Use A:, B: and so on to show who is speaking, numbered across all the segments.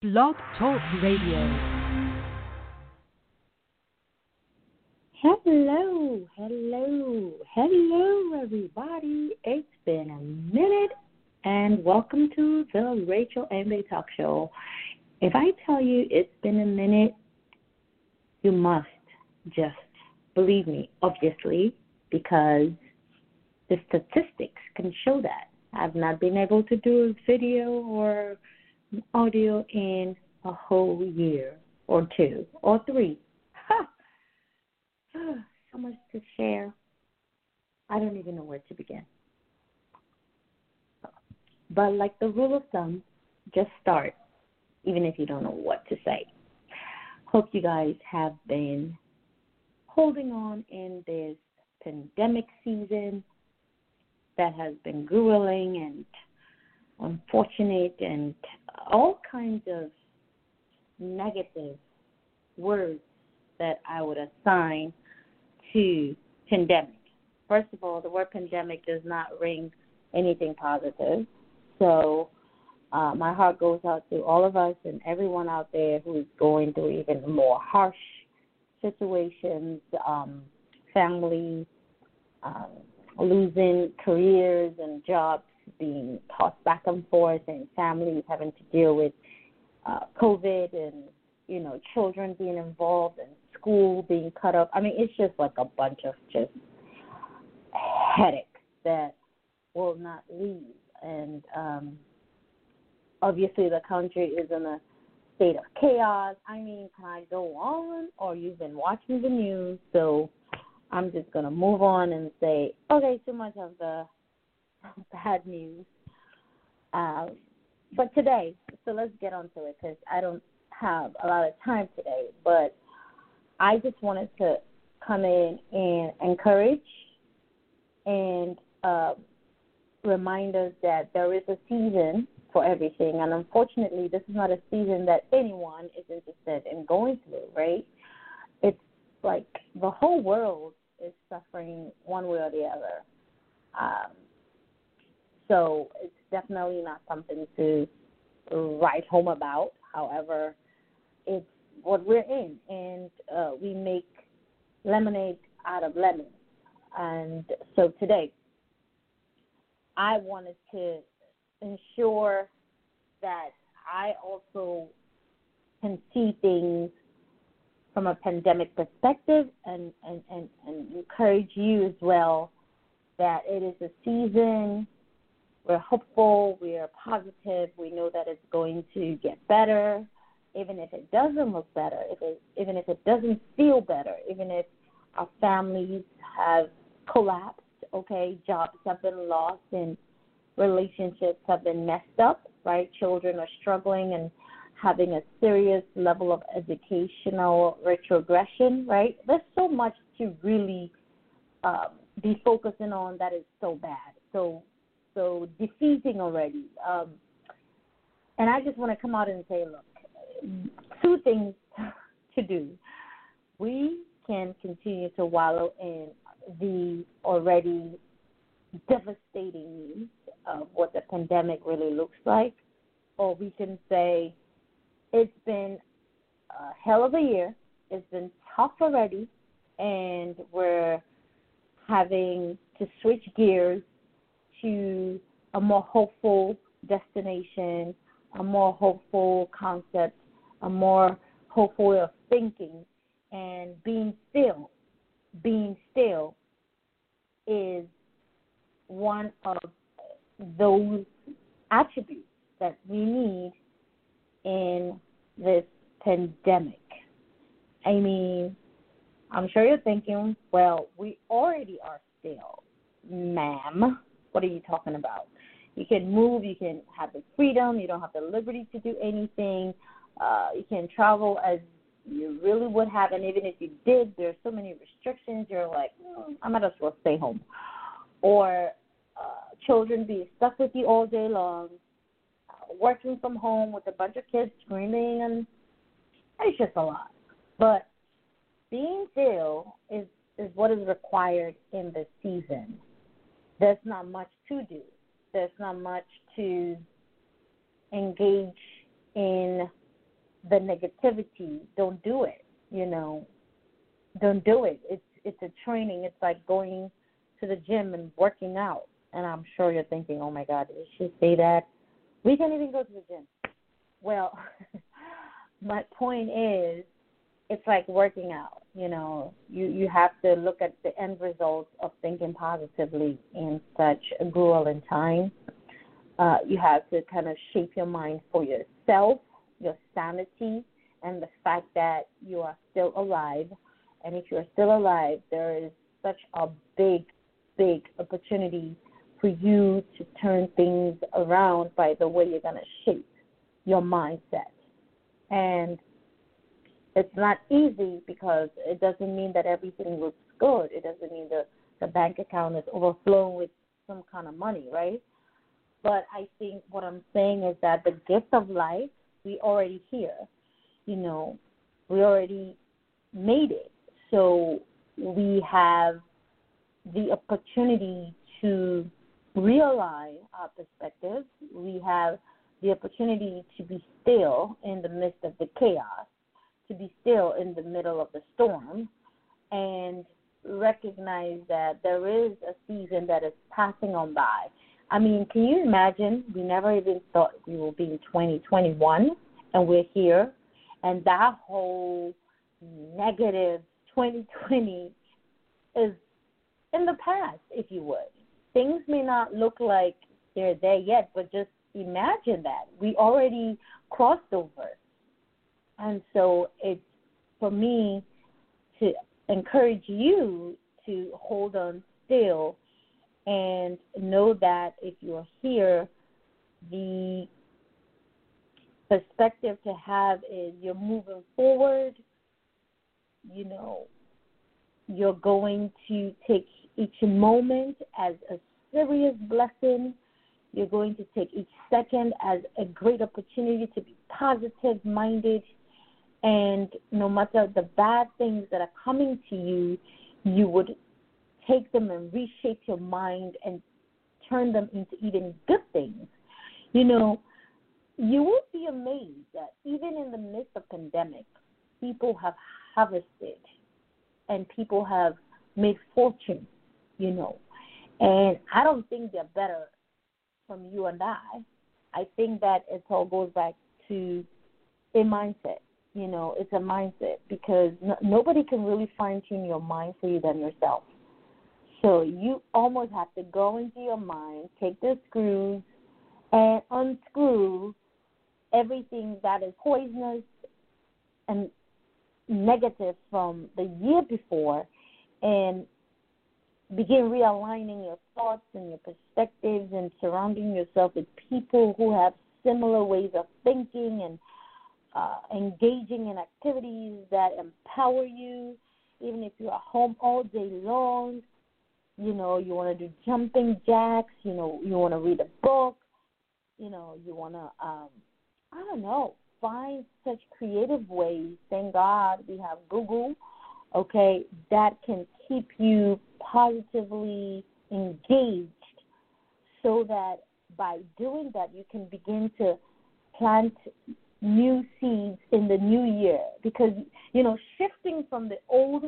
A: Blog Talk Radio.
B: Hello, hello, hello, everybody. It's been a minute, and welcome to the Rachel Ambe Talk Show. If I tell you it's been a minute, you must just believe me, obviously, because the statistics can show that. I've not been able to do a video or audio in a whole year or two or three. So much to share. I don't even know where to begin. But like the rule of thumb, just start, even if you don't know what to say. Hope you guys have been holding on in this pandemic season that has been grueling and unfortunate and all kinds of negative words that I would assign to pandemic. First of all, the word pandemic does not ring anything positive. So uh, my heart goes out to all of us and everyone out there who is going through even more harsh situations, um, families um, losing careers and jobs being tossed back and forth, and families having to deal with uh, COVID and you know children being involved and school being cut off. I mean, it's just like a bunch of just headache that will not leave. And um, obviously, the country is in a state of chaos. I mean, can I go on? Or you've been watching the news, so I'm just gonna move on and say, okay, too much of the bad news. Um, but today, so let's get on to it because I don't have a lot of time today. But I just wanted to come in and encourage and uh, remind us that there is a season for everything. And unfortunately, this is not a season that anyone is interested in going through, right? It's like the whole world is suffering one way or the other. Um, so it's definitely not something to write home about. However, it's what we're in, and uh, we make lemonade out of lemons. And so today, I wanted to ensure that I also can see things from a pandemic perspective and, and, and, and encourage you as well that it is a season we're hopeful, we are positive, we know that it's going to get better, even if it doesn't look better, if it, even if it doesn't feel better, even if our families have collapsed, okay, jobs have been lost and relationships have been messed up, right? Children are struggling and having a serious level of educational retrogression, right? There's so much to really um, be focusing on that is so bad. So so defeating already. Um, and I just want to come out and say, look, two things to do. We can continue to wallow in the already devastating news of what the pandemic really looks like, or we can say it's been a hell of a year. It's been tough already, and we're having to switch gears to a more hopeful destination, a more hopeful concept, a more hopeful way of thinking, and being still. Being still is one of those attributes that we need in this pandemic. I mean, I'm sure you're thinking, well, we already are still, ma'am. What are you talking about? You can move, you can have the freedom, you don't have the liberty to do anything. Uh, you can travel as you really would have, and even if you did, there's so many restrictions. You're like, mm, I might as well stay home. Or uh, children being stuck with you all day long, uh, working from home with a bunch of kids screaming, and it's just a lot. But being still is is what is required in this season there's not much to do. There's not much to engage in the negativity, don't do it. You know, don't do it. It's it's a training. It's like going to the gym and working out. And I'm sure you're thinking, oh my God, did she say that? We can't even go to the gym. Well, my point is, it's like working out. You know, you you have to look at the end results of thinking positively in such a grueling time. Uh, you have to kind of shape your mind for yourself, your sanity, and the fact that you are still alive. And if you're still alive, there is such a big, big opportunity for you to turn things around by the way you're going to shape your mindset. And it's not easy because it doesn't mean that everything looks good. It doesn't mean the, the bank account is overflowing with some kind of money, right? But I think what I'm saying is that the gift of life, we already here. You know, we already made it. So we have the opportunity to realign our perspective. We have the opportunity to be still in the midst of the chaos, to be still in the middle of the storm, and recognize that there is a season that is passing on by. I mean, can you imagine? We never even thought we will be in 2021, and we're here, and that whole negative 2020 is in the past, if you would. Things may not look like they're there yet, but just imagine that. We already crossed over. And so it's for me to encourage you to hold on still and know that if you're here, the perspective to have is you're moving forward, you know, you're going to take each moment as a serious blessing. You're going to take each second as a great opportunity to be positive minded. And no matter the bad things that are coming to you, you would take them and reshape your mind and turn them into even good things. You know, you will be amazed that even in the midst of pandemic, people have harvested and people have made fortune, you know. And I don't think they're better from you and I. I think that it all goes back to a mindset. You know, it's a mindset because no, nobody can really fine tune your mind for you than yourself. So you almost have to go into your mind, take the screws, and unscrew everything that is poisonous and negative from the year before and begin realigning your thoughts and your perspectives and surrounding yourself with people who have similar ways of thinking and uh, engaging in activities that empower you. Even if you're at home all day long, you know, you want to do jumping jacks, you know, you want to read a book, you know, you want to, um, I don't know, find such creative ways. Thank God we have Google, okay, that can keep you positively engaged so that by doing that you can begin to plant new seeds in the new year because you know shifting from the old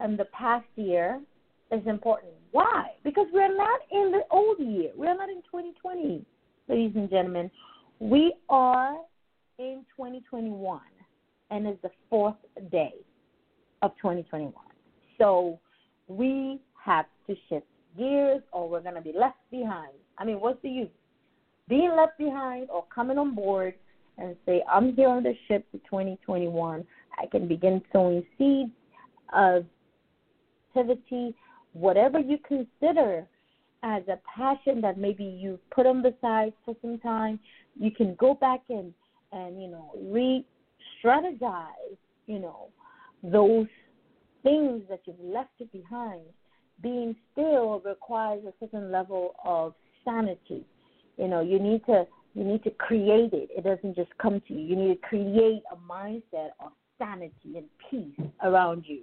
B: and the past year is important. Why? Because we're not in the old year. We're not in 2020, ladies and gentlemen. We are in 2021, and it's the fourth day of 2021. So we have to shift gears, or we're going to be left behind. I mean, what's the use? Being left behind or coming on board and say, I'm here on the ship to 2021. I can begin sowing seeds of activity, whatever you consider as a passion that maybe you put on the side for some time, you can go back and and you know re-strategize, you know, those things that you've left behind. Being still requires a certain level of sanity. You know, you need to you need to create it. It doesn't just come to you. You need to create a mindset of sanity and peace around you.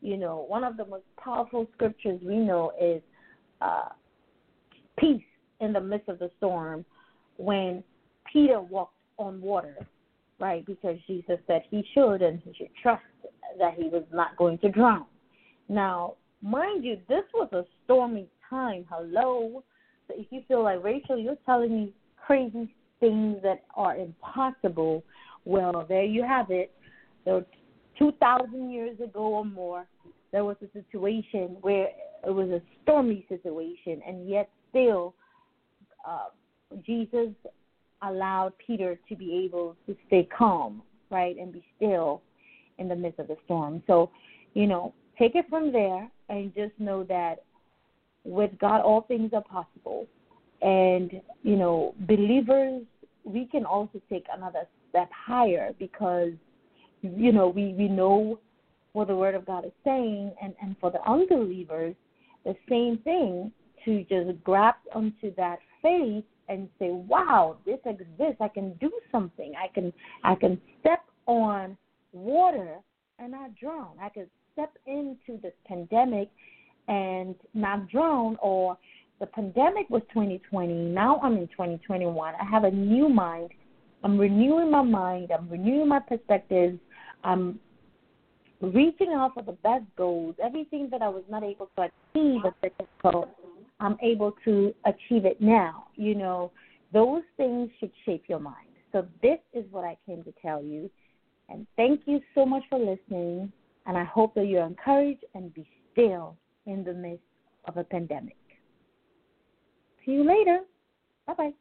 B: You know, one of the most powerful scriptures we know is uh, peace in the midst of the storm when Peter walked on water. right? Because Jesus said he should and he should trust that he was not going to drown. Now, mind you, this was a stormy time. Hello. If you feel like Rachel, you're telling me crazy things that are impossible, well, there you have it. So, 2,000 years ago or more, there was a situation where it was a stormy situation, and yet still, uh, Jesus allowed Peter to be able to stay calm, right, and be still in the midst of the storm. So, you know, take it from there and just know that with God, all things are possible. And, you know, believers, we can also take another step higher because, you know, we, we know what the Word of God is saying. And, and for the unbelievers, the same thing to just grab onto that faith and say, "Wow, this exists. I can do something. I can I can step on water and not drown. I can step into this pandemic and not drown or the pandemic was 2020. Now I'm in 2021. I have a new mind. I'm renewing my mind. I'm renewing my perspectives. I'm reaching out for the best goals. Everything that I was not able to achieve a second ago, I'm able to achieve it now. You know, those things should shape your mind. So this is what I came to tell you. And thank you so much for listening. And I hope that you're encouraged and be still in the midst of a pandemic. See you later. Bye bye.